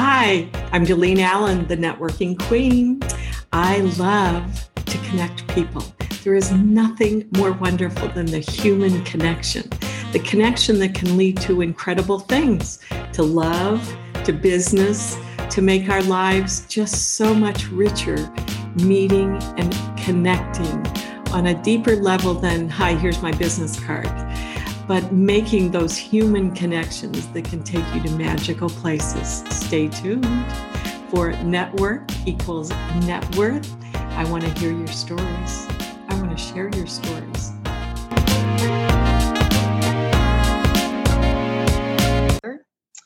Hi, I'm Delene Allen, the networking queen. I love to connect people. There is nothing more wonderful than the human connection, the connection that can lead to incredible things, to love, to business, to make our lives just so much richer, meeting and connecting on a deeper level than, hi, here's my business card but making those human connections that can take you to magical places. Stay tuned for Network equals Net Worth. I want to hear your stories. I want to share your stories.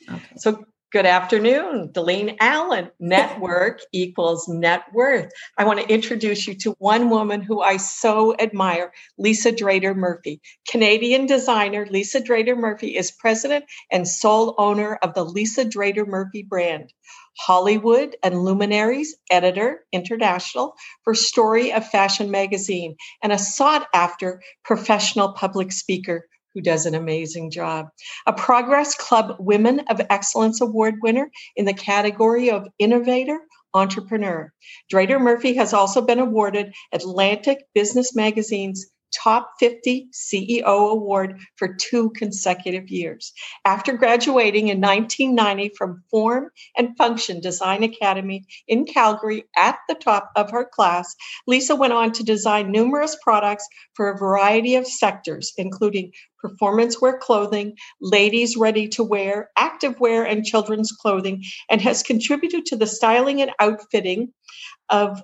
Okay. So Good afternoon, Delene Allen. Network equals net worth. I want to introduce you to one woman who I so admire, Lisa Drader Murphy. Canadian designer Lisa Drader Murphy is president and sole owner of the Lisa Drader Murphy brand. Hollywood and Luminaries editor international for Story of Fashion magazine and a sought after professional public speaker who does an amazing job. A Progress Club Women of Excellence Award winner in the category of Innovator Entrepreneur. Drader Murphy has also been awarded Atlantic Business Magazine's Top 50 CEO Award for two consecutive years. After graduating in 1990 from Form and Function Design Academy in Calgary at the top of her class, Lisa went on to design numerous products for a variety of sectors, including performance wear clothing, ladies ready to wear, active wear, and children's clothing, and has contributed to the styling and outfitting of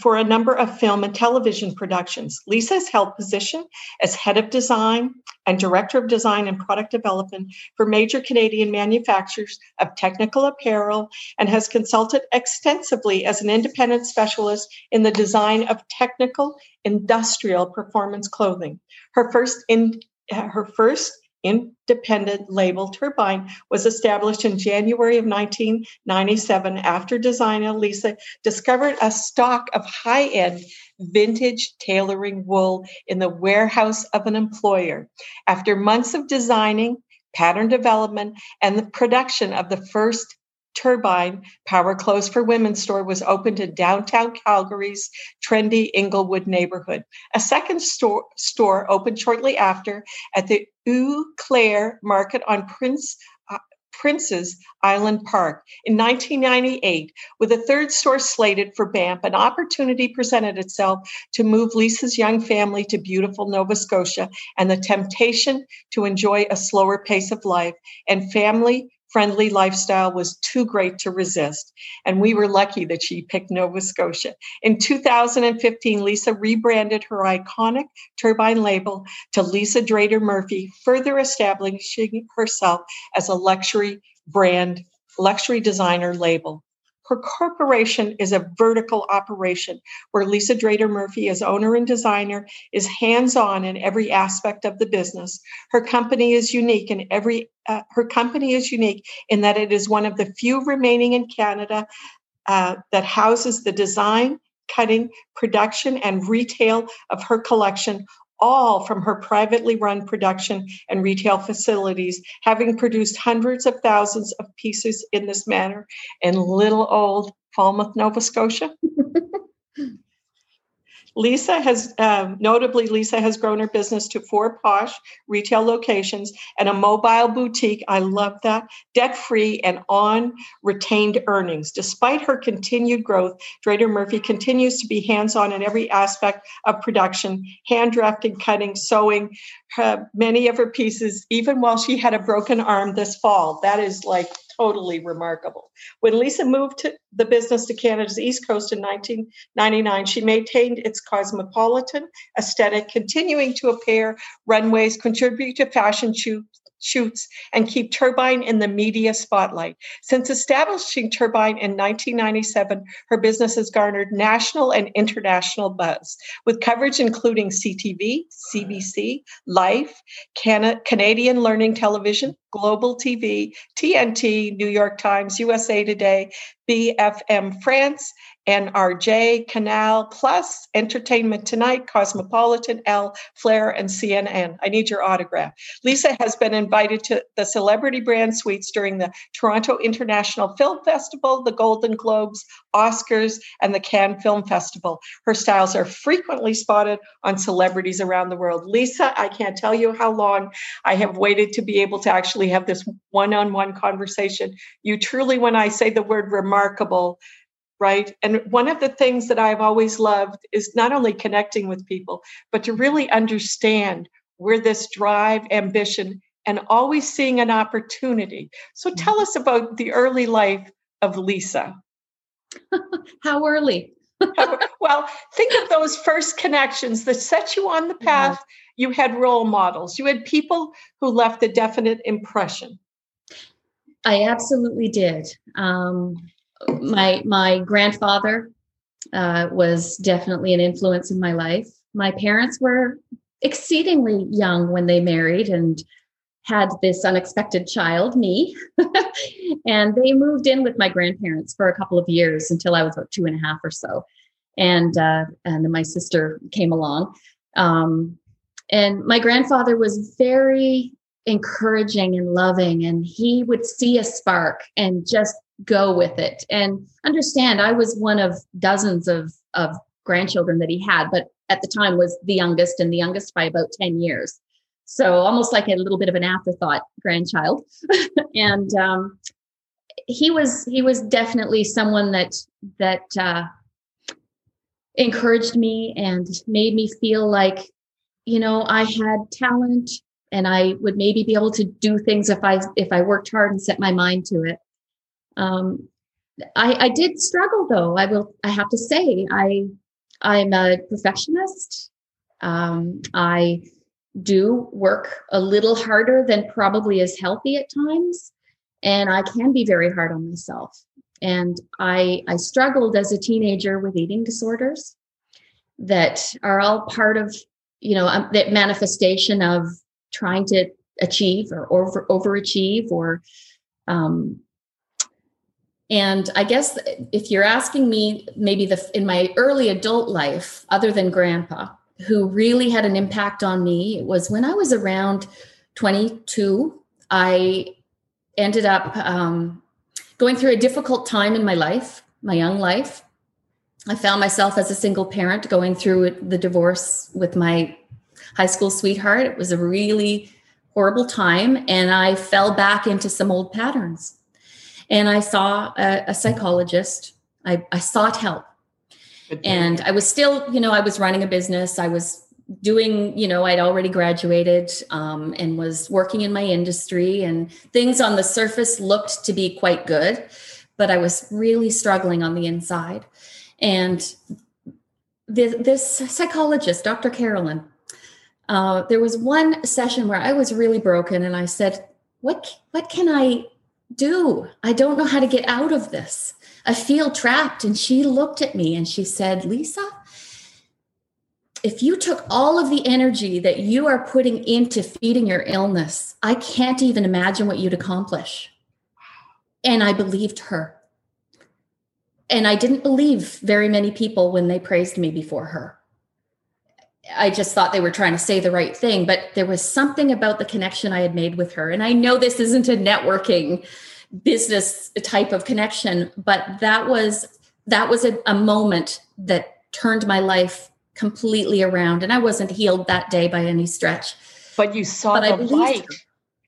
for a number of film and television productions. Lisa has held position as head of design and director of design and product development for major Canadian manufacturers of technical apparel and has consulted extensively as an independent specialist in the design of technical industrial performance clothing. Her first in her first independent label Turbine was established in January of 1997 after designer Lisa discovered a stock of high end vintage tailoring wool in the warehouse of an employer. After months of designing, pattern development, and the production of the first Turbine Power Clothes for Women store was opened in downtown Calgary's trendy Inglewood neighborhood. A second store, store opened shortly after at the Eau Claire Market on Prince uh, Prince's Island Park in 1998. With a third store slated for Banff, an opportunity presented itself to move Lisa's young family to beautiful Nova Scotia and the temptation to enjoy a slower pace of life and family friendly lifestyle was too great to resist. And we were lucky that she picked Nova Scotia. In 2015, Lisa rebranded her iconic turbine label to Lisa Drader Murphy, further establishing herself as a luxury brand, luxury designer label. Her corporation is a vertical operation where Lisa Drader Murphy, as owner and designer, is hands on in every aspect of the business. Her company is unique in every, uh, her company is unique in that it is one of the few remaining in Canada uh, that houses the design, cutting, production, and retail of her collection, all from her privately run production and retail facilities, having produced hundreds of thousands of pieces in this manner in little old Falmouth, Nova Scotia. Lisa has, um, notably, Lisa has grown her business to four posh retail locations and a mobile boutique. I love that. Debt free and on retained earnings. Despite her continued growth, Drader Murphy continues to be hands on in every aspect of production, hand drafting, cutting, sewing, her, many of her pieces, even while she had a broken arm this fall. That is like totally remarkable. When Lisa moved to the business to Canada's East Coast in 1999, she maintained its cosmopolitan aesthetic, continuing to appear runways, contribute to fashion shoots, shoots and keep Turbine in the media spotlight. Since establishing Turbine in 1997, her business has garnered national and international buzz, with coverage including CTV, CBC, Life, Can- Canadian Learning Television, Global TV, TNT, New York Times, USA Today, BFM France, NRJ, Canal, Plus, Entertainment Tonight, Cosmopolitan, Elle, Flair, and CNN. I need your autograph. Lisa has been invited to the Celebrity Brand Suites during the Toronto International Film Festival, the Golden Globes, Oscars, and the Cannes Film Festival. Her styles are frequently spotted on celebrities around the world. Lisa, I can't tell you how long I have waited to be able to actually have this one on one conversation. You truly, when I say the word remarkable, right? And one of the things that I've always loved is not only connecting with people, but to really understand where this drive, ambition, and always seeing an opportunity. So mm-hmm. tell us about the early life of Lisa. How early? well, think of those first connections that set you on the path. Yeah. You had role models, you had people who left a definite impression. I absolutely did. Um, my my grandfather uh, was definitely an influence in my life. My parents were exceedingly young when they married and had this unexpected child, me. and they moved in with my grandparents for a couple of years until I was about two and a half or so. And uh, and then my sister came along. Um, and my grandfather was very encouraging and loving, and he would see a spark and just go with it. And understand i was one of dozens of of grandchildren that he had but at the time was the youngest and the youngest by about 10 years. So almost like a little bit of an afterthought grandchild. And um, he was he was definitely someone that that uh, encouraged me and made me feel like you know i had talent and i would maybe be able to do things if i if i worked hard and set my mind to it um, I, I did struggle though. I will. I have to say, I I'm a perfectionist. Um, I do work a little harder than probably is healthy at times, and I can be very hard on myself. And I I struggled as a teenager with eating disorders that are all part of you know um, that manifestation of trying to achieve or over overachieve or um, and I guess if you're asking me, maybe the in my early adult life, other than grandpa, who really had an impact on me, it was when I was around 22. I ended up um, going through a difficult time in my life, my young life. I found myself as a single parent going through the divorce with my high school sweetheart. It was a really horrible time, and I fell back into some old patterns and I saw a, a psychologist. I, I sought help. And I was still, you know, I was running a business. I was doing, you know, I'd already graduated um, and was working in my industry, and things on the surface looked to be quite good, but I was really struggling on the inside. And this, this psychologist, Dr. Carolyn, uh, there was one session where I was really broken, and I said, "What what can I do? I don't know how to get out of this. I feel trapped. And she looked at me and she said, Lisa, if you took all of the energy that you are putting into feeding your illness, I can't even imagine what you'd accomplish. And I believed her. And I didn't believe very many people when they praised me before her. I just thought they were trying to say the right thing, but there was something about the connection I had made with her. And I know this isn't a networking business type of connection, but that was that was a, a moment that turned my life completely around. And I wasn't healed that day by any stretch. But you saw but the light. Her.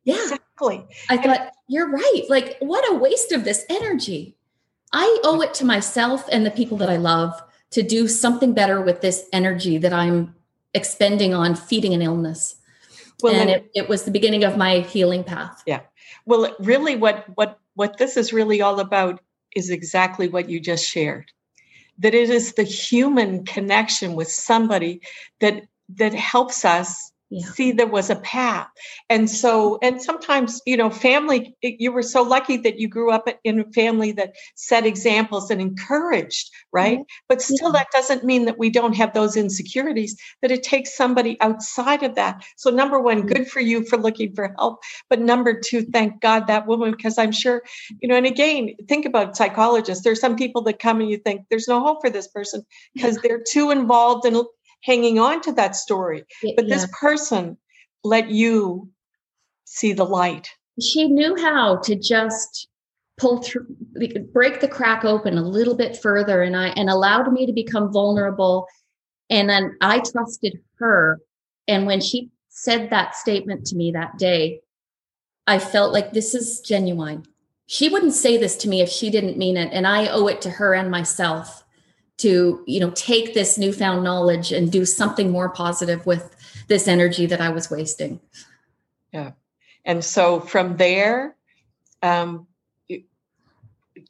Yeah. Exactly. I and thought, you're right. Like, what a waste of this energy. I owe it to myself and the people that I love to do something better with this energy that I'm expending on feeding an illness. Well, and it, it was the beginning of my healing path. Yeah. Well, really what what what this is really all about is exactly what you just shared. That it is the human connection with somebody that that helps us yeah. see there was a path and so and sometimes you know family you were so lucky that you grew up in a family that set examples and encouraged right mm-hmm. but still yeah. that doesn't mean that we don't have those insecurities that it takes somebody outside of that so number one mm-hmm. good for you for looking for help but number two thank god that woman because i'm sure you know and again think about psychologists there's some people that come and you think there's no hope for this person because they're too involved in hanging on to that story. But yeah. this person let you see the light. She knew how to just pull through break the crack open a little bit further and I and allowed me to become vulnerable and then I trusted her and when she said that statement to me that day I felt like this is genuine. She wouldn't say this to me if she didn't mean it and I owe it to her and myself to you know take this newfound knowledge and do something more positive with this energy that i was wasting. Yeah. And so from there um,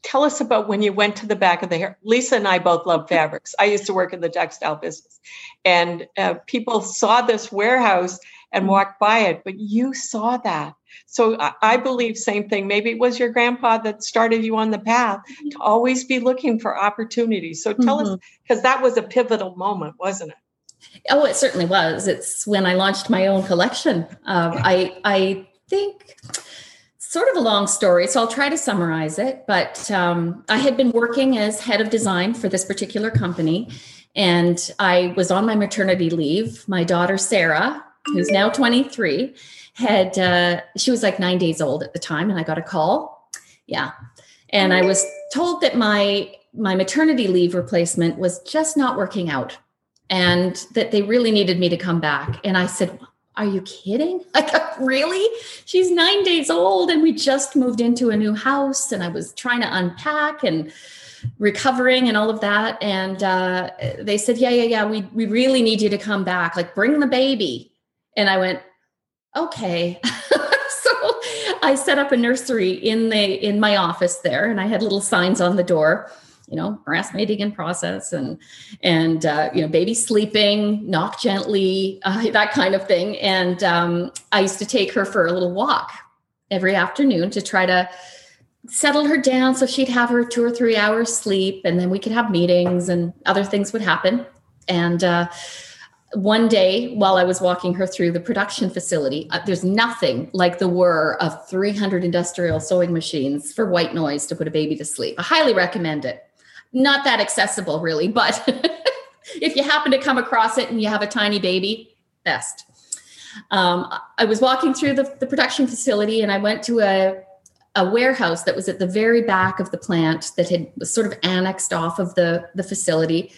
tell us about when you went to the back of the hair lisa and i both love fabrics. I used to work in the textile business. And uh, people saw this warehouse and mm-hmm. walked by it but you saw that so I believe same thing. Maybe it was your grandpa that started you on the path mm-hmm. to always be looking for opportunities. So tell mm-hmm. us, because that was a pivotal moment, wasn't it? Oh, it certainly was. It's when I launched my own collection. Um, I I think sort of a long story, so I'll try to summarize it. But um, I had been working as head of design for this particular company, and I was on my maternity leave. My daughter Sarah, who's now 23 had uh, she was like nine days old at the time, and I got a call. Yeah, and I was told that my my maternity leave replacement was just not working out, and that they really needed me to come back. And I said, "Are you kidding? Like, really? She's nine days old, and we just moved into a new house, and I was trying to unpack and." recovering and all of that and uh, they said yeah yeah yeah we, we really need you to come back like bring the baby and i went okay. so I set up a nursery in the in my office there, and I had little signs on the door, you know, breast mating in process, and and uh, you know, baby sleeping, knock gently, uh, that kind of thing. And um, I used to take her for a little walk every afternoon to try to settle her down so she'd have her two or three hours sleep and then we could have meetings and other things would happen and uh, one day while I was walking her through the production facility, uh, there's nothing like the whir of 300 industrial sewing machines for white noise to put a baby to sleep. I highly recommend it. Not that accessible, really, but if you happen to come across it and you have a tiny baby, best. Um, I was walking through the, the production facility and I went to a, a warehouse that was at the very back of the plant that had was sort of annexed off of the, the facility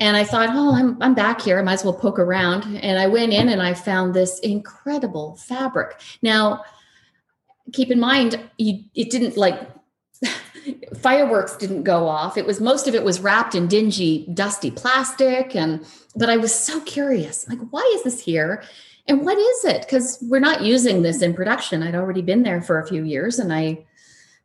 and I thought, oh, I'm, I'm back here. I might as well poke around. And I went in and I found this incredible fabric. Now, keep in mind, you, it didn't like fireworks didn't go off. It was most of it was wrapped in dingy, dusty plastic. And but I was so curious, like, why is this here? And what is it? Because we're not using this in production. I'd already been there for a few years and I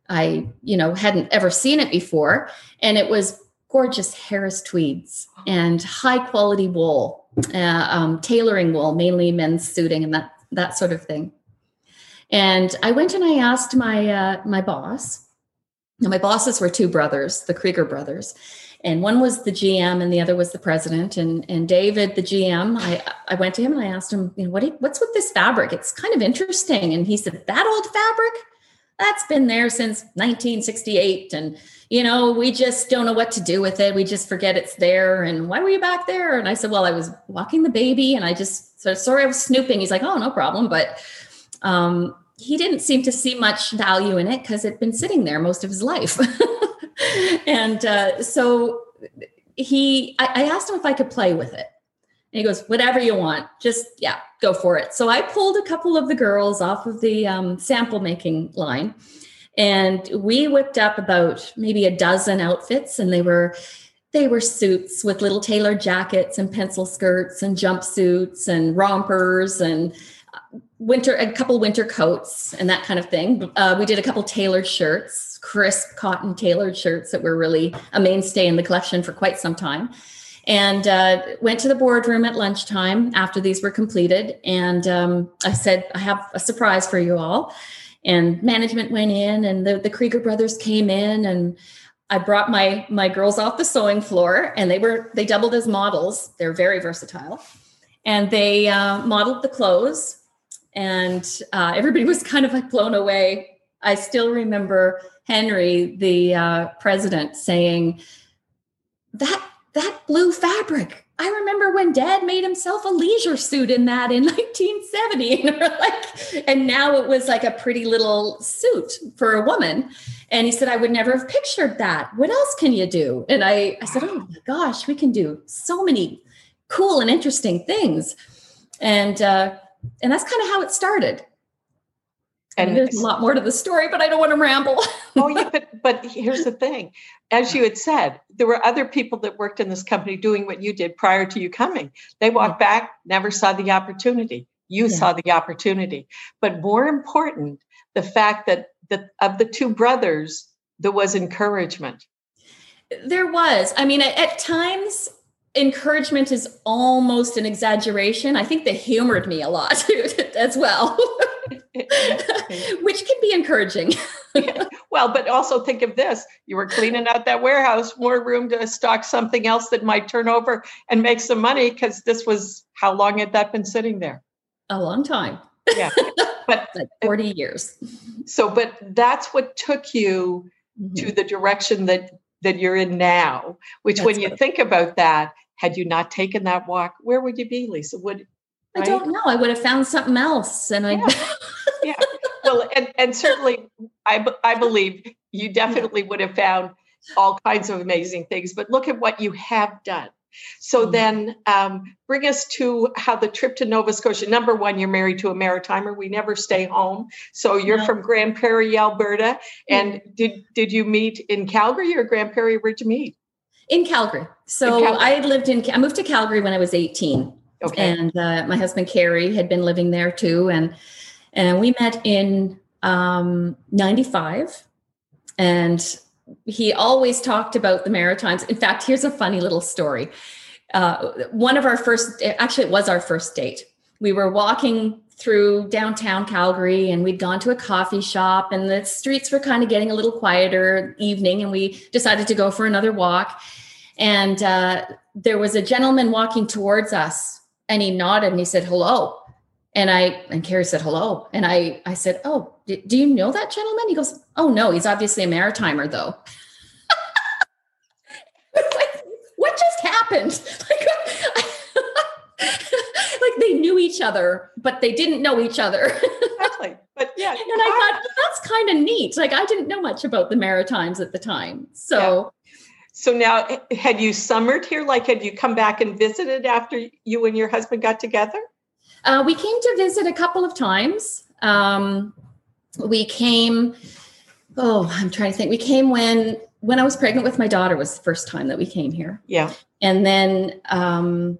I, you know, hadn't ever seen it before. And it was gorgeous Harris tweeds and high quality wool, uh, um, tailoring wool, mainly men's suiting and that that sort of thing. And I went and I asked my uh, my boss. Now my bosses were two brothers, the Krieger brothers, and one was the GM and the other was the president. And and David, the GM, I I went to him and I asked him, you know, what what's with this fabric? It's kind of interesting. And he said, that old fabric, that's been there since 1968, and you know, we just don't know what to do with it. We just forget it's there. And why were you back there? And I said, well, I was walking the baby and I just, so sorry, I was snooping. He's like, oh, no problem. But um, he didn't seem to see much value in it because it'd been sitting there most of his life. and uh, so he, I, I asked him if I could play with it. And he goes, whatever you want, just yeah, go for it. So I pulled a couple of the girls off of the um, sample making line and we whipped up about maybe a dozen outfits and they were they were suits with little tailored jackets and pencil skirts and jumpsuits and rompers and uh, winter a couple winter coats and that kind of thing uh, we did a couple tailored shirts crisp cotton tailored shirts that were really a mainstay in the collection for quite some time and uh, went to the boardroom at lunchtime after these were completed. And um, I said, I have a surprise for you all. And management went in, and the, the Krieger brothers came in, and I brought my my girls off the sewing floor, and they were they doubled as models. They're very versatile, and they uh, modeled the clothes, and uh, everybody was kind of like blown away. I still remember Henry, the uh, president, saying that that blue fabric. I remember when dad made himself a leisure suit in that in 1970. And, like, and now it was like a pretty little suit for a woman. And he said, I would never have pictured that. What else can you do? And I, I said, Oh my gosh, we can do so many cool and interesting things. And uh, and that's kind of how it started. And, there's a lot more to the story, but I don't want to ramble. oh yeah, but but here's the thing. As you had said, there were other people that worked in this company doing what you did prior to you coming. They walked yeah. back, never saw the opportunity. You yeah. saw the opportunity. But more important, the fact that the of the two brothers, there was encouragement. There was. I mean, at, at times encouragement is almost an exaggeration. I think they humored me a lot as well. which can be encouraging. well, but also think of this you were cleaning out that warehouse, more room to stock something else that might turn over and make some money because this was how long had that been sitting there? A long time. Yeah. But like 40 years. So, but that's what took you mm-hmm. to the direction that that you're in now, which that's when you think about that, had you not taken that walk, where would you be, Lisa? Would I don't know. I would have found something else, and I. Yeah. yeah. Well, and and certainly, I I believe you definitely would have found all kinds of amazing things. But look at what you have done. So mm-hmm. then, um, bring us to how the trip to Nova Scotia. Number one, you're married to a maritimer. We never stay home. So you're yeah. from Grande Prairie, Alberta. And did did you meet in Calgary or Grande Prairie? Where'd you meet? In Calgary. So in Calgary. I lived in. I moved to Calgary when I was 18. Okay. And uh, my husband Carrie had been living there too, and and we met in um, '95, and he always talked about the Maritimes. In fact, here's a funny little story. Uh, one of our first, actually, it was our first date. We were walking through downtown Calgary and we'd gone to a coffee shop and the streets were kind of getting a little quieter evening and we decided to go for another walk and uh, there was a gentleman walking towards us and he nodded and he said hello. And i and carrie said hello. And i i said oh do you know that gentleman? He goes oh no he's obviously a maritimer though. Like, what just happened? Like, like they knew each other but they didn't know each other. Exactly. But yeah and i thought that's kind of neat. Like i didn't know much about the maritimes at the time. So so now, had you summered here? Like, had you come back and visited after you and your husband got together? Uh, we came to visit a couple of times. Um, we came. Oh, I'm trying to think. We came when when I was pregnant with my daughter was the first time that we came here. Yeah. And then um,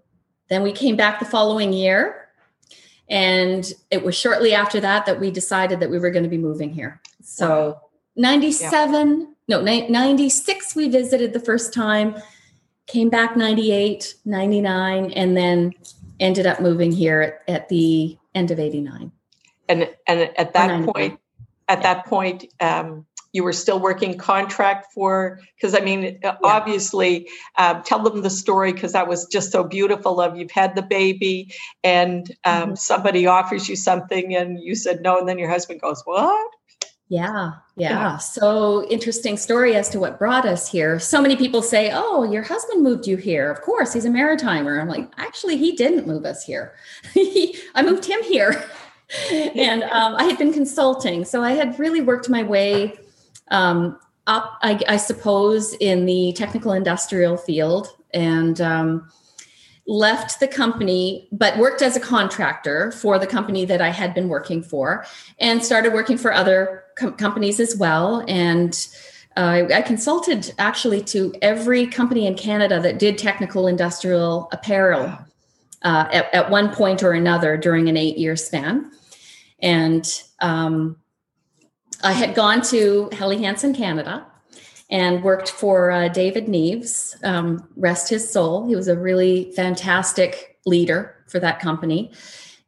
then we came back the following year, and it was shortly after that that we decided that we were going to be moving here. So 97. Yeah no 96 we visited the first time came back 98 99 and then ended up moving here at, at the end of 89 and and at that point at yeah. that point um, you were still working contract for because i mean uh, yeah. obviously uh, tell them the story because that was just so beautiful of you've had the baby and um, mm-hmm. somebody offers you something and you said no and then your husband goes what yeah, yeah, So interesting story as to what brought us here. So many people say, "Oh, your husband moved you here." Of course, he's a maritimer. I'm like, actually, he didn't move us here. I moved him here, and um, I had been consulting, so I had really worked my way um, up, I, I, suppose, in the technical industrial field, and um, left the company, but worked as a contractor for the company that I had been working for, and started working for other com- companies as well. And uh, I consulted actually to every company in Canada that did technical industrial apparel uh, at, at, one point or another during an eight year span. And um, I had gone to Helly Hansen Canada and worked for uh, David Neves. Um, rest his soul. He was a really fantastic leader for that company.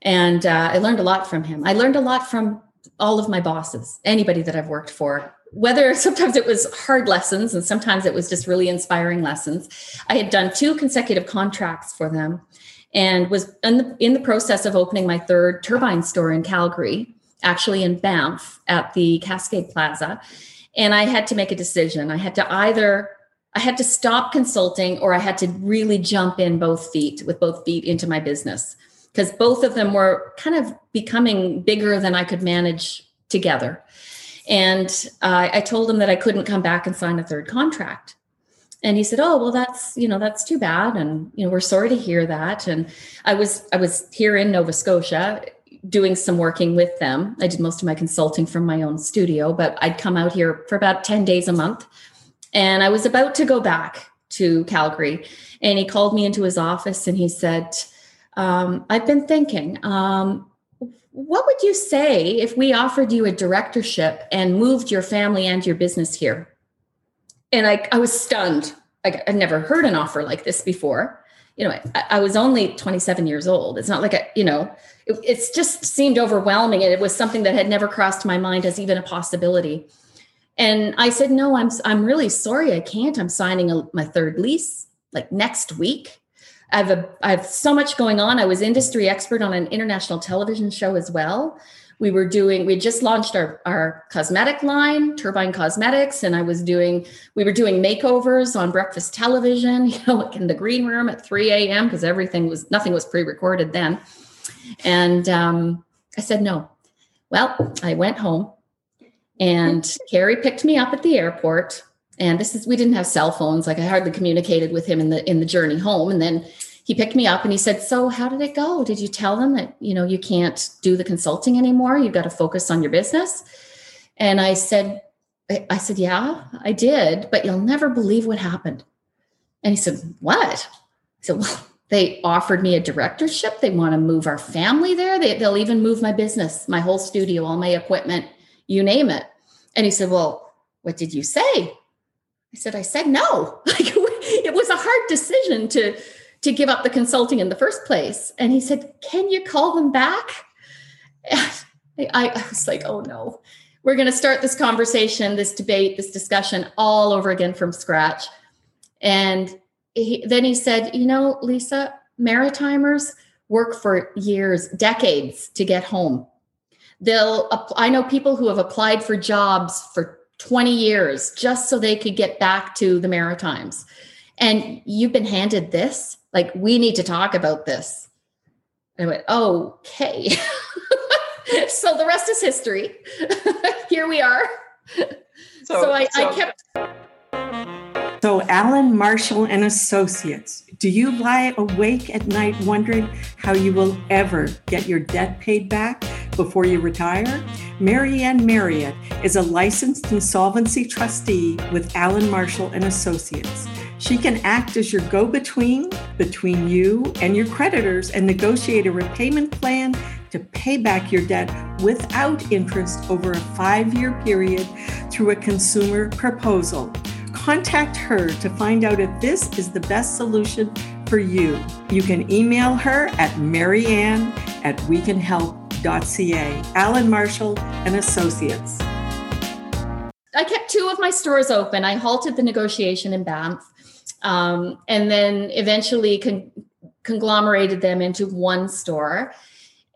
And uh, I learned a lot from him. I learned a lot from all of my bosses, anybody that I've worked for, whether sometimes it was hard lessons and sometimes it was just really inspiring lessons. I had done two consecutive contracts for them and was in the, in the process of opening my third turbine store in Calgary, actually in Banff at the Cascade Plaza. And I had to make a decision. I had to either I had to stop consulting or I had to really jump in both feet with both feet into my business because both of them were kind of becoming bigger than I could manage together. And uh, I told him that I couldn't come back and sign a third contract. And he said, "Oh, well, that's you know that's too bad, and you know we're sorry to hear that." And I was I was here in Nova Scotia doing some working with them. I did most of my consulting from my own studio, but I'd come out here for about ten days a month, and I was about to go back to Calgary, and he called me into his office and he said, um, "I've been thinking." Um, what would you say if we offered you a directorship and moved your family and your business here? And I, I was stunned. I, I'd never heard an offer like this before. You know, I, I was only 27 years old. It's not like a, you know, it, it's just seemed overwhelming. It was something that had never crossed my mind as even a possibility. And I said, no, I'm, I'm really sorry. I can't. I'm signing a, my third lease like next week. I have a I have so much going on. I was industry expert on an international television show as well. We were doing we just launched our our cosmetic line, Turbine Cosmetics, and I was doing we were doing makeovers on breakfast television, you know, like in the green room at 3 a.m. because everything was nothing was pre-recorded then. And um, I said no. Well, I went home and Carrie picked me up at the airport and this is we didn't have cell phones. Like i hardly communicated with him in the in the journey home. And then he picked me up and he said so how did it go? Did you tell them that you know you can't do the consulting anymore? You've got to focus on your business? And i said i said yeah i did but you'll never believe what happened. And he said what? I said well they offered me a directorship. They want to move our family there. They, they'll even move my business my whole studio all my equipment you name it. And he said well what did you say I said, I said no. Like it was a hard decision to to give up the consulting in the first place. And he said, Can you call them back? I, I was like, oh no. We're going to start this conversation, this debate, this discussion all over again from scratch. And he, then he said, You know, Lisa, Maritimers work for years, decades to get home. They'll, I know people who have applied for jobs for 20 years just so they could get back to the Maritimes. And you've been handed this? Like, we need to talk about this. And I went, okay. so the rest is history. Here we are. So, so I, so, I kept. So, Alan Marshall and Associates, do you lie awake at night wondering how you will ever get your debt paid back? before you retire? Marianne Marriott is a licensed insolvency trustee with Alan Marshall and Associates. She can act as your go-between between you and your creditors and negotiate a repayment plan to pay back your debt without interest over a 5-year period through a consumer proposal. Contact her to find out if this is the best solution for you. You can email her at marianne at wecanhelp.ca. Alan Marshall and Associates. I kept two of my stores open. I halted the negotiation in Banff um, and then eventually con- conglomerated them into one store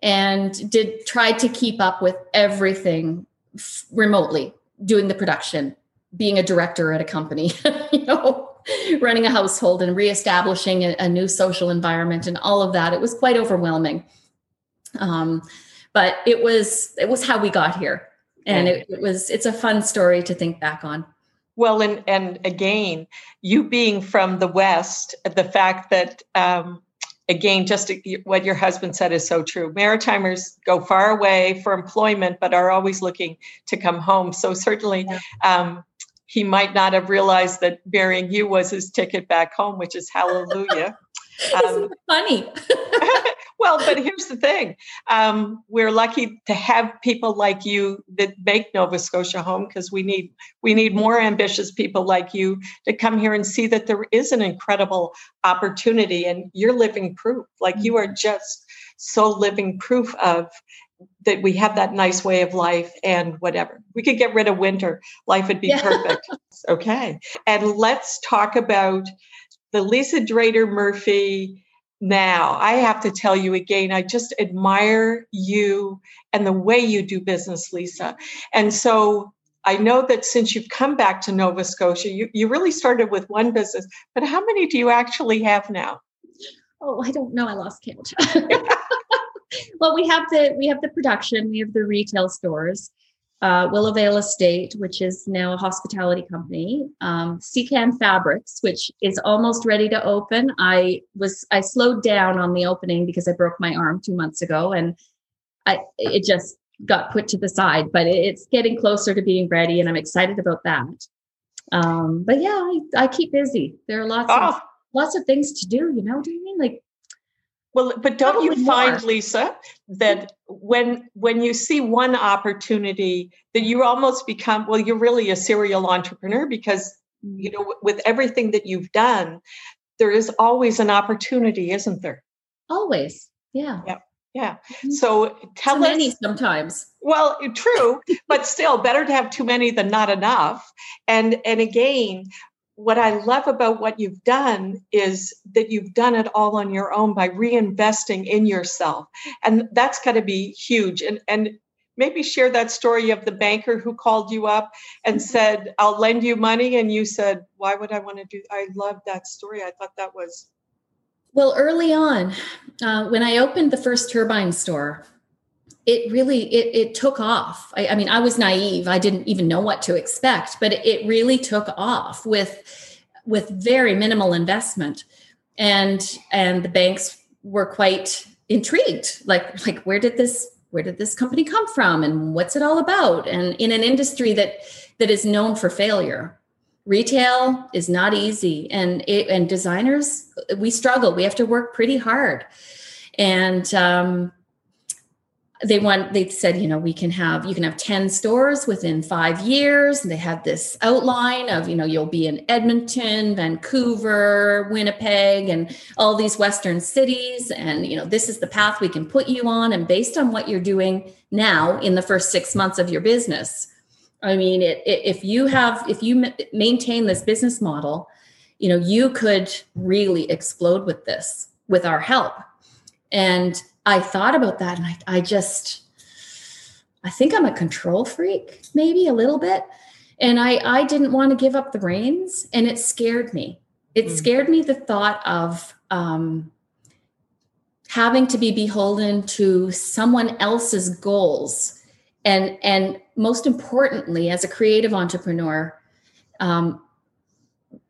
and did try to keep up with everything f- remotely doing the production being a director at a company you know running a household and reestablishing a, a new social environment and all of that. It was quite overwhelming. Um, but it was it was how we got here. And it, it was it's a fun story to think back on. Well and and again you being from the west the fact that um, again just what your husband said is so true. Maritimers go far away for employment but are always looking to come home. So certainly yeah. um, he might not have realized that burying you was his ticket back home which is hallelujah. Um, funny? Well, but here's the thing: um, we're lucky to have people like you that make Nova Scotia home because we need we need more ambitious people like you to come here and see that there is an incredible opportunity, and you're living proof. Like you are just so living proof of that we have that nice way of life and whatever. We could get rid of winter, life would be yeah. perfect. okay, and let's talk about the Lisa Drader Murphy now. I have to tell you again, I just admire you and the way you do business, Lisa. And so I know that since you've come back to Nova Scotia, you, you really started with one business, but how many do you actually have now? Oh, I don't know. I lost count. well, we have the we have the production, we have the retail stores, uh, Willowvale Estate, which is now a hospitality company, um, Secan Fabrics, which is almost ready to open. I was I slowed down on the opening because I broke my arm two months ago, and I it just got put to the side. But it's getting closer to being ready, and I'm excited about that. Um, but yeah, I, I keep busy. There are lots oh. of lots of things to do. You know, do you mean like well, but don't Probably you find, more. Lisa, that when when you see one opportunity, that you almost become well, you're really a serial entrepreneur because you know with everything that you've done, there is always an opportunity, isn't there? Always, yeah. Yeah. Yeah. Mm-hmm. So tell too us. many sometimes. Well, true, but still better to have too many than not enough. And and again, what I love about what you've done is that you've done it all on your own by reinvesting in yourself. And that's got to be huge. And, and maybe share that story of the banker who called you up and mm-hmm. said, I'll lend you money. And you said, Why would I want to do? I love that story. I thought that was. Well, early on, uh, when I opened the first turbine store, it really it, it took off. I, I, mean i was naive. I didn't even know what to expect but it really took off with with very minimal investment. And and the banks were quite intrigued. Like like where did this where did this company come from and what's it all about? And in an industry that that is known for failure retail is not easy. And it, and designers we struggle. We have to work pretty hard. And um, they want they said you know we can have you can have 10 stores within five years. And they had this outline of you know you'll be in edmonton vancouver winnipeg and all these western cities. And you know this is the path we can put you on. And based on what you're doing now in the first six months of your business i mean it, it, if you have if you maintain this business model you know you could really explode with this with our help. And I thought about that and I, I just, I think I'm a control freak, maybe a little bit. And I, I didn't want to give up the reins and it scared me. It mm. scared me the thought of um, having to be beholden to someone else's goals. And, and most importantly, as a creative entrepreneur, um,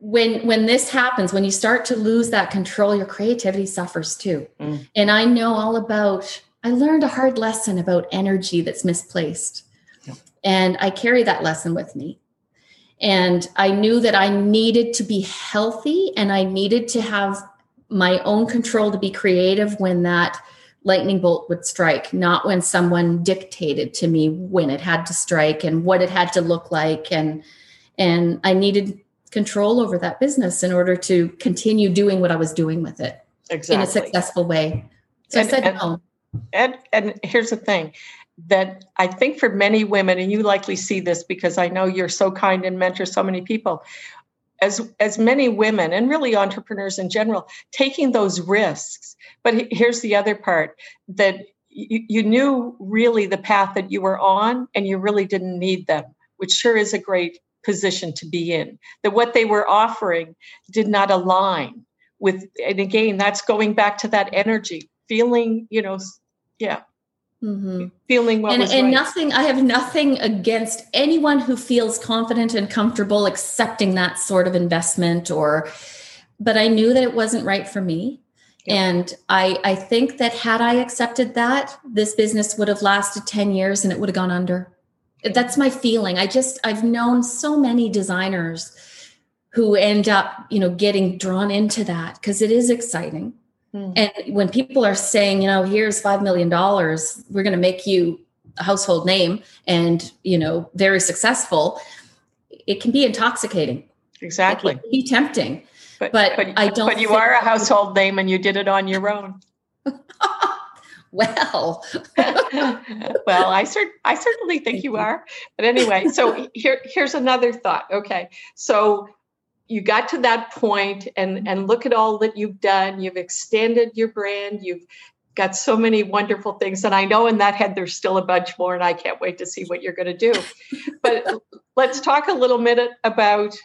when when this happens when you start to lose that control your creativity suffers too mm. and i know all about i learned a hard lesson about energy that's misplaced yeah. and i carry that lesson with me and i knew that i needed to be healthy and i needed to have my own control to be creative when that lightning bolt would strike not when someone dictated to me when it had to strike and what it had to look like and and i needed control over that business in order to continue doing what I was doing with it exactly. in a successful way. So and, I said and, no. And and here's the thing that I think for many women, and you likely see this because I know you're so kind and mentor so many people, as as many women and really entrepreneurs in general, taking those risks. But here's the other part that you, you knew really the path that you were on and you really didn't need them, which sure is a great position to be in, that what they were offering did not align with, and again, that's going back to that energy, feeling, you know, yeah. Mm-hmm. Feeling what and, and right. nothing. I have nothing against anyone who feels confident and comfortable accepting that sort of investment, or. But I knew that it wasn't right for me, yeah. And I, I think that had I accepted that, this business would have lasted 10 years and it would have gone under that's my feeling i just i've known so many designers who end up you know getting drawn into that because it is exciting Mm. And when people are saying, you know, here's $5 million, we're going to make you a household name and, you know, very successful, it can be intoxicating. Exactly. It can be tempting. But, but, but I don't. But you are a household name and you did it on your own. well, well, I cert- I certainly think you are. But anyway, so here here's another thought. Okay, so you got to that point and and look at all that you've done. You've extended your brand. You've got so many wonderful things. And i know in that head there's still a bunch more and i can't wait to see what you're going to do. But let's talk a little minute about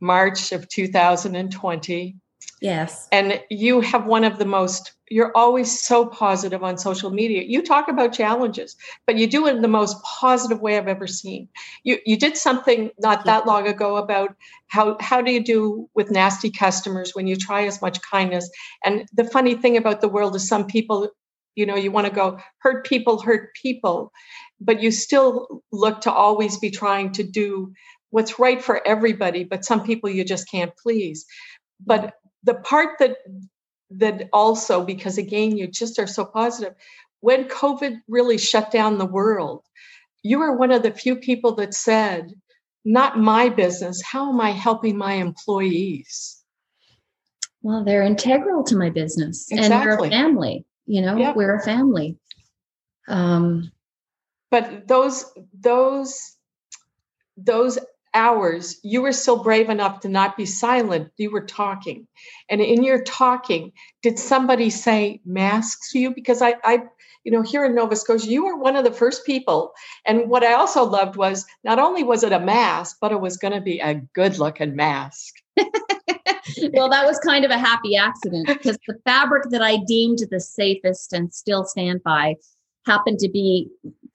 march of 2020 Yes. And you have one of the most, you're always so positive on social media. You talk about challenges, but you do it in the most positive way I've ever seen. You you did something not that long ago about how how do you do with nasty customers when you try as much kindness? And the funny thing about the world is some people, you know, you want to go hurt people, hurt people, but you still look to always be trying to do what's right for everybody, but some people you just can't please. But the part that that also because again you just are so positive when covid really shut down the world you were one of the few people that said not my business how am i helping my employees well they're integral to my business exactly. and we're a family you know yep. we're a family um but those those those hours, you were still brave enough to not be silent. You were talking. And in your talking, did somebody say masks to you? Because I, I, you know, here in Nova Scotia, you were one of the first people. And what I also loved was not only was it a mask, but it was going to be a good looking mask. well, that was kind of a happy accident because the fabric that I deemed the safest and still stand by happened to be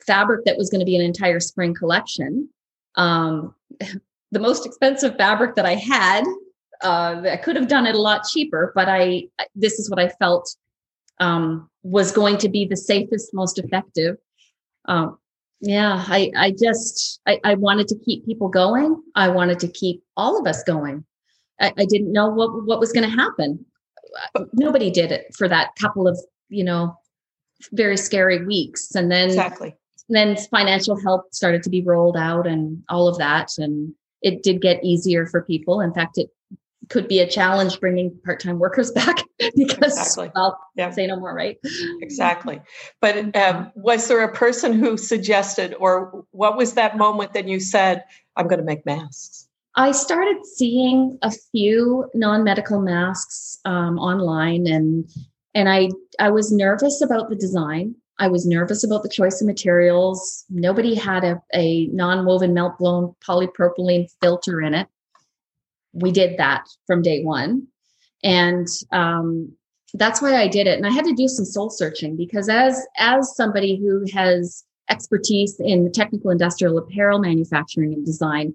fabric that was going to be an entire spring collection um, the most expensive fabric that I had. Uh, I could have done it a lot cheaper, but I this is what I felt um, was going to be the safest, most effective. Um, yeah, I I just I, I wanted to keep people going. I wanted to keep all of us going. I, I didn't know what what was going to happen. Nobody did it for that couple of you know very scary weeks, and then exactly then financial help started to be rolled out and all of that. And it did get easier for people. In fact, it could be a challenge bringing part-time workers back because exactly. well yeah. say no more right exactly but um, was there a person who suggested or what was that moment that you said i'm going to make masks i started seeing a few non-medical masks um, online and and i i was nervous about the design I was nervous about the choice of materials. Nobody had a, a non woven melt blown polypropylene filter in it. We did that from day one. And um, that's why I did it. And I had to do some soul searching because as as somebody who has expertise in technical industrial apparel manufacturing and design,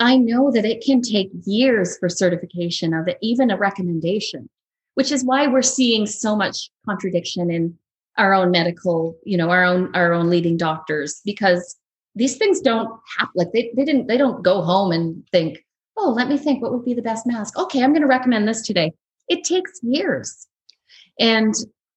I know that it can take years for certification of it, even a recommendation, which is why we're seeing so much contradiction in our own medical, you know, our own our own leading doctors because these things don't happen like they, they didn't they don't go home and think, oh, let me think what would be the best mask. Okay, I'm going to recommend this today. It takes years. And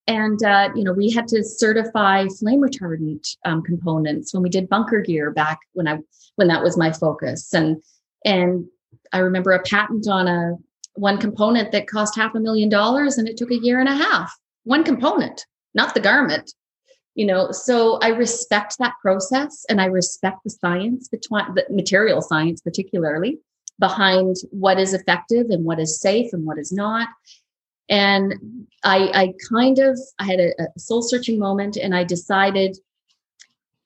and uh, you know we had to certify flame retardant um, components when we did bunker gear back when I when that was my focus and and I remember a patent on a one component that cost half a million dollars and it took a year and a half one component not the garment you know? So i respect that process and i respect the science between the material science particularly behind what is effective and what is safe and what is not. And i i kind of i had a, a soul searching moment and i decided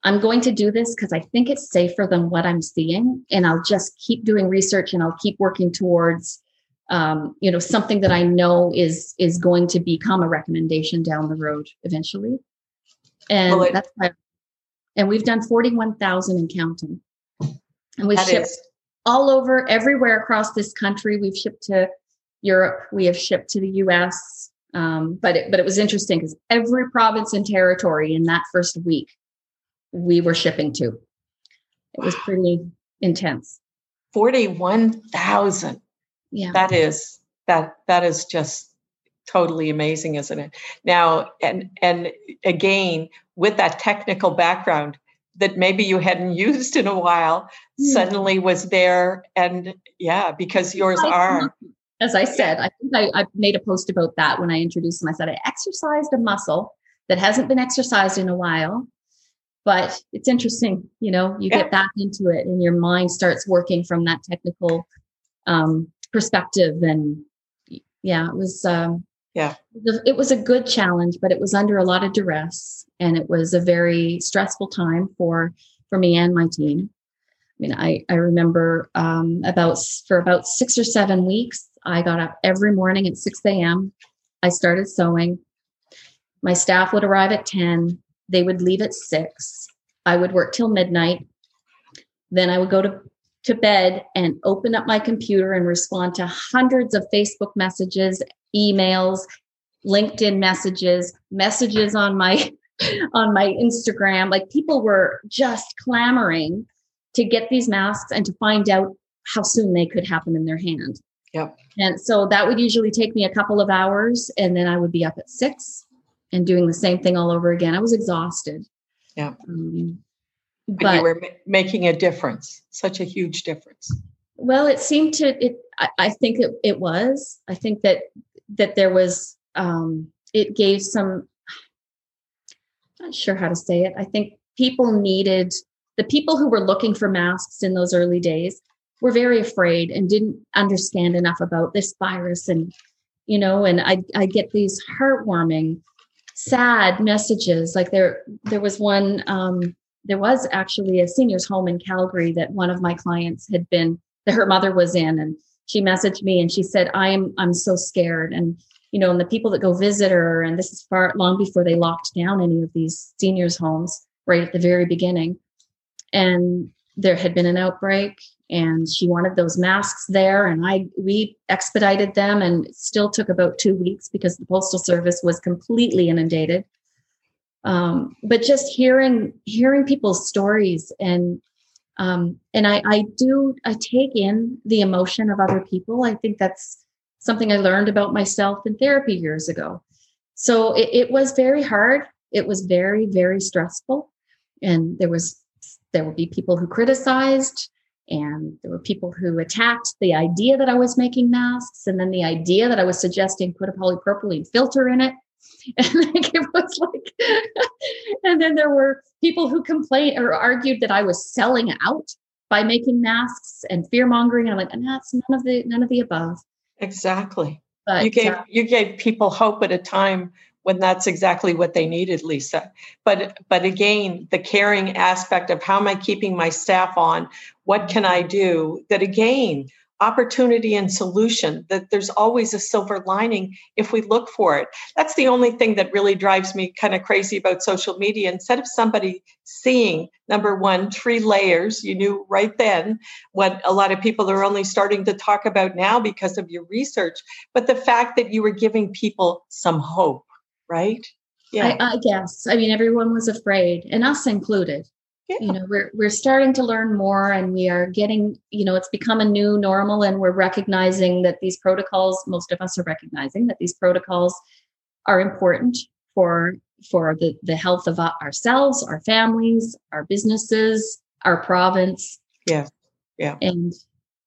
i'm going to do this because i think it's safer than what i'm seeing and i'll just keep doing research and i'll keep working towards um, you know something that i know is is going to become a recommendation down the road eventually. And well, it, that's why and we've done 41000 and counting. And we've shipped is. all over everywhere across this country. We've shipped to europe we have shipped to the us um, but it, but it was interesting because every province and territory in that first week we were shipping to. It was pretty intense. 41000 yeah that is that that is just totally amazing, isn't it? Now, and and again, with that technical background that maybe you hadn't used in a while, mm. suddenly was there, and yeah, because yours are. As I said, I think I, I made a post about that when I introduced them. I said I exercised a muscle that hasn't been exercised in a while but it's interesting you know you yeah. get back into it and your mind starts working from that technical um, perspective and yeah it was um, yeah it was a good challenge but it was under a lot of duress and it was a very stressful time for for me and my team i mean i i remember um, about for about six or seven weeks i got up every morning at 6 a.m i started sewing my staff would arrive at 10 they would leave at six. I would work till midnight. Then I would go to, to bed and open up my computer and respond to hundreds of Facebook messages, emails, LinkedIn messages, messages on my on my Instagram. Like people were just clamoring to get these masks and to find out how soon they could happen in their hand. Yep. And so that would usually take me a couple of hours and then I would be up at 6 and doing the same thing all over again. I was exhausted. Yeah. Um, but, you were making a difference, such a huge difference. Well, it seemed to it. I, I think it, it was. I think that that there was. Um, it gave some. I'm not sure how to say it. I think people needed the people who were looking for masks in those early days were very afraid and didn't understand enough about this virus and you know and i i get these heartwarming sad messages like there there was one um, there was actually a seniors home in calgary that one of my clients had been that her mother was in and she messaged me and she said i am i'm so scared. And you know and the people that go visit her and this is far long before they locked down any of these seniors homes right at the very beginning. And there had been an outbreak and she wanted those masks there and i we expedited them and it still took about two weeks because the postal service was completely inundated um, but just hearing hearing people's stories and um, and I, I do i take in the emotion of other people. I think that's something i learned about myself in therapy years ago. So it, it was very hard. It was very very stressful. And there was there will be people who criticized and there were people who attacked the idea that I was making masks, and then the idea that I was suggesting put a polypropylene filter in it. And like it was like, and then there were people who complained or argued that I was selling out by making masks and fear mongering. And I'm like, and that's none of the none of the above. Exactly. But you gave uh, you gave people hope at a time when that's exactly what they needed lisa but but again the caring aspect of how am i keeping my staff on what can i do that again opportunity and solution that there's always a silver lining if we look for it that's the only thing that really drives me kind of crazy about social media instead of somebody seeing number one three layers you knew right then what a lot of people are only starting to talk about now because of your research but the fact that you were giving people some hope right? Yeah. I, I guess. I mean, everyone was afraid, and us included. Yeah. You know, we're we're starting to learn more, and we are getting. You know, it's become a new normal, and we're recognizing that these protocols. Most of us are recognizing that these protocols are important for for the the health of ourselves, our families, our businesses, our province. Yeah, yeah. And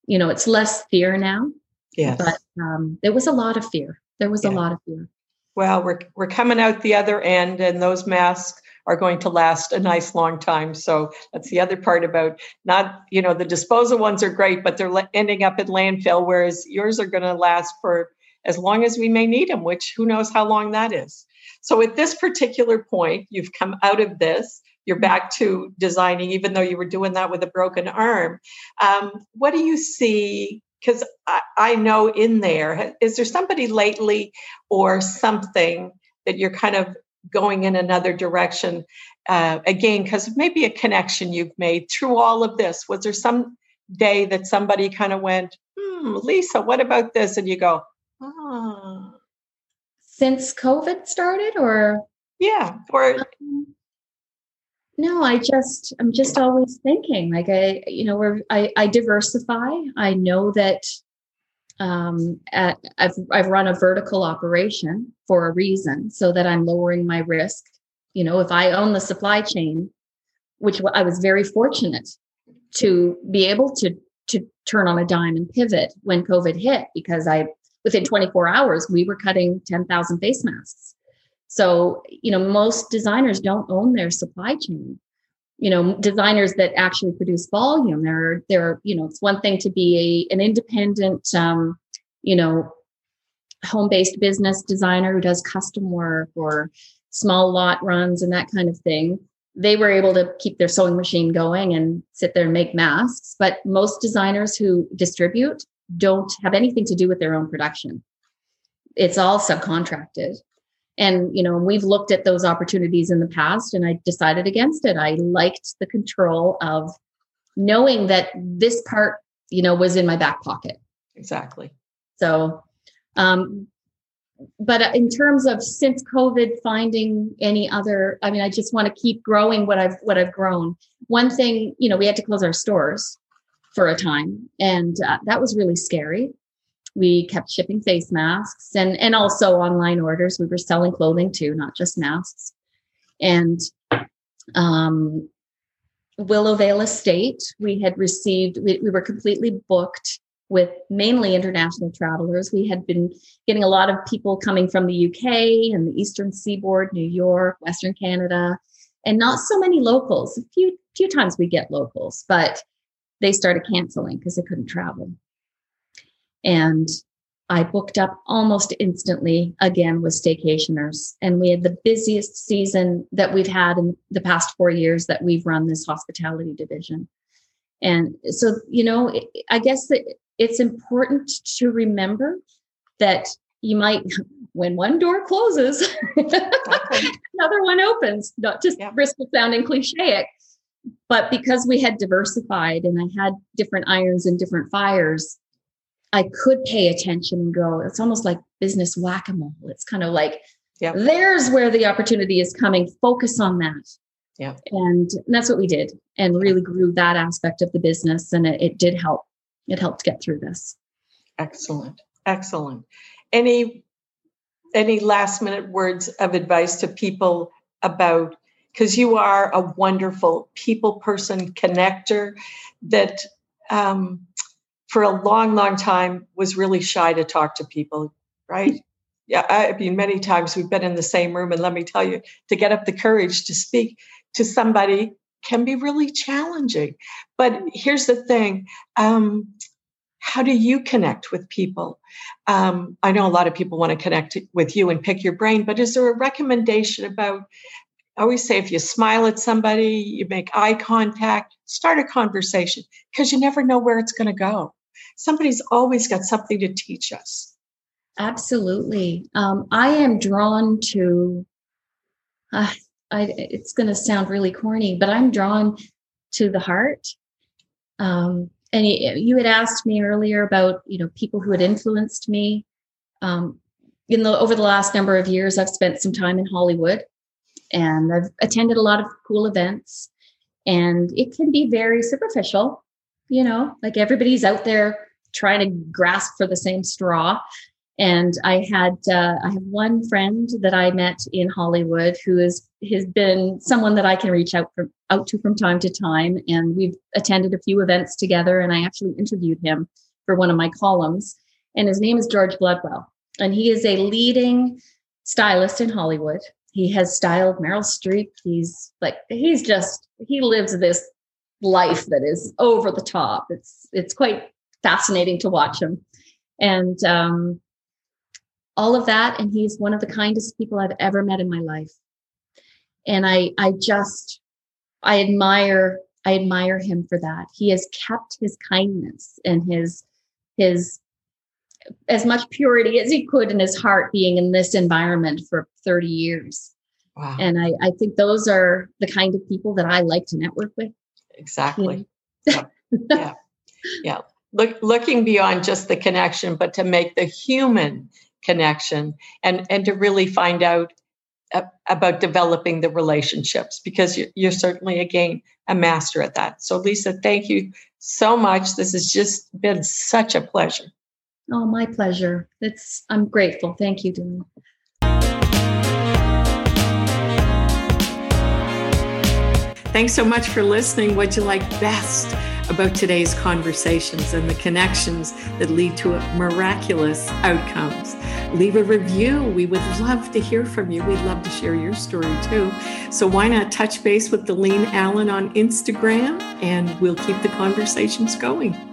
you know, it's less fear now. yeah But um, there was a lot of fear. There was yeah. a lot of fear well, we're we're coming out the other end, and those masks are going to last a nice long time. So that's the other part about not, you know, the disposal ones are great, but they're ending up at landfill, whereas yours are going to last for as long as we may need them, which who knows how long that is. So at this particular point, you've come out of this. You're back to designing, even though you were doing that with a broken arm. Um, what do you see because I, I, know in there is there somebody lately or something that you're kind of going in another direction uh, again because maybe a connection you've made through all of this was there some day that somebody kind of went hmm, lisa what about this and you go oh. since covid started or yeah or um, no, I just I'm just always thinking like I you know we're I, I diversify. I know that um, at, I've, I've run a vertical operation for a reason so that I'm lowering my risk. You know, if I own the supply chain, which I was very fortunate to be able to to turn on a dime and pivot when COVID hit because I within 24 hours we were cutting 10,000 face masks. So, you know, most designers don't own their supply chain. You know, designers that actually produce volume. They're they're, you know, it's one thing to be a an independent um, you know, home-based business designer who does custom work or small lot runs and that kind of thing they were able to keep their sewing machine going and sit there and make masks. But most designers who distribute don't have anything to do with their own production. It's all subcontracted. And, you know, we've looked at those opportunities in the past and I decided against it. I liked the control of knowing that this part, you know, was in my back pocket. Exactly. So, um, but in terms of since covid finding any other i mean i just want to keep growing what i've what i've grown one thing you know we had to close our stores for a time and uh, that was really scary we kept shipping face masks and and also online orders we were selling clothing too not just masks and um willowvale estate we had received we, we were completely booked with mainly international travelers. We had been getting a lot of people coming from the UK and the Eastern Seaboard, New York, Western Canada, and not so many locals. A few few times we get locals, but they started canceling because they couldn't travel. And I booked up almost instantly again with staycationers. And we had the busiest season that we've had in the past four years that we've run this hospitality division. And so, you know, I guess that it's important to remember that you might when one door closes another one opens not just yeah. risk of sounding cliche but because we had diversified and i had different irons and different fires i could pay attention and go it's almost like business whack-a-mole it's kind of like yeah. there's where the opportunity is coming focus on that yeah and, and that's what we did and really grew that aspect of the business and it, it did help it helped get through this. Excellent. Excellent. Any any last minute words of advice to people about because you are a wonderful people person connector that um, for a long long time was really shy to talk to people right yeah i mean many times we've been in the same room and let me tell you to get up the courage to speak to somebody can be really challenging. But here's the thing um, how do you connect with people? Um, I know a lot of people want to connect with you and pick your brain, but is there a recommendation about? I always say if you smile at somebody, you make eye contact, start a conversation because you never know where it's going to go. Somebody's always got something to teach us. Absolutely. Um, I am drawn to, uh, I, it's going to sound really corny, but I'm drawn to the heart. Um, and you, had asked me earlier about you know people who had influenced me. Um, in the over the last number of years, I've spent some time in Hollywood, and I've attended a lot of cool events. And it can be very superficial, you know, like everybody's out there trying to grasp for the same straw. And I had uh, I have one friend that I met in Hollywood who is has been someone that I can reach out from out to from time to time, and we've attended a few events together. And I actually interviewed him for one of my columns, and his name is George Blodwell, and he is a leading stylist in Hollywood. He has styled Meryl Streep. He's like he's just he lives this life that is over the top. It's it's quite fascinating to watch him, and um, all of that. And he's one of the kindest people I've ever met in my life. And I, I just, I admire, I admire him for that. He has kept his kindness and his, his, as much purity as he could in his heart being in this environment for 30 years. Wow. And I, I think those are the kind of people that I like to network with. Exactly. Mm-hmm. Yeah. yeah. yeah. Look, looking beyond just the connection, but to make the human connection and and to really find out about developing the relationships because you're, you're certainly again a master at that so lisa thank you so much this has just been such a pleasure Oh, my pleasure. It's I'm grateful. Thank you, Denise. Thanks so much for listening. What'd you like best about today's conversations and the connections that lead to miraculous outcomes? Leave a review. We would love to hear from you. We'd love to share your story too. So why not touch base with Delene Allen on Instagram and we'll keep the conversations going.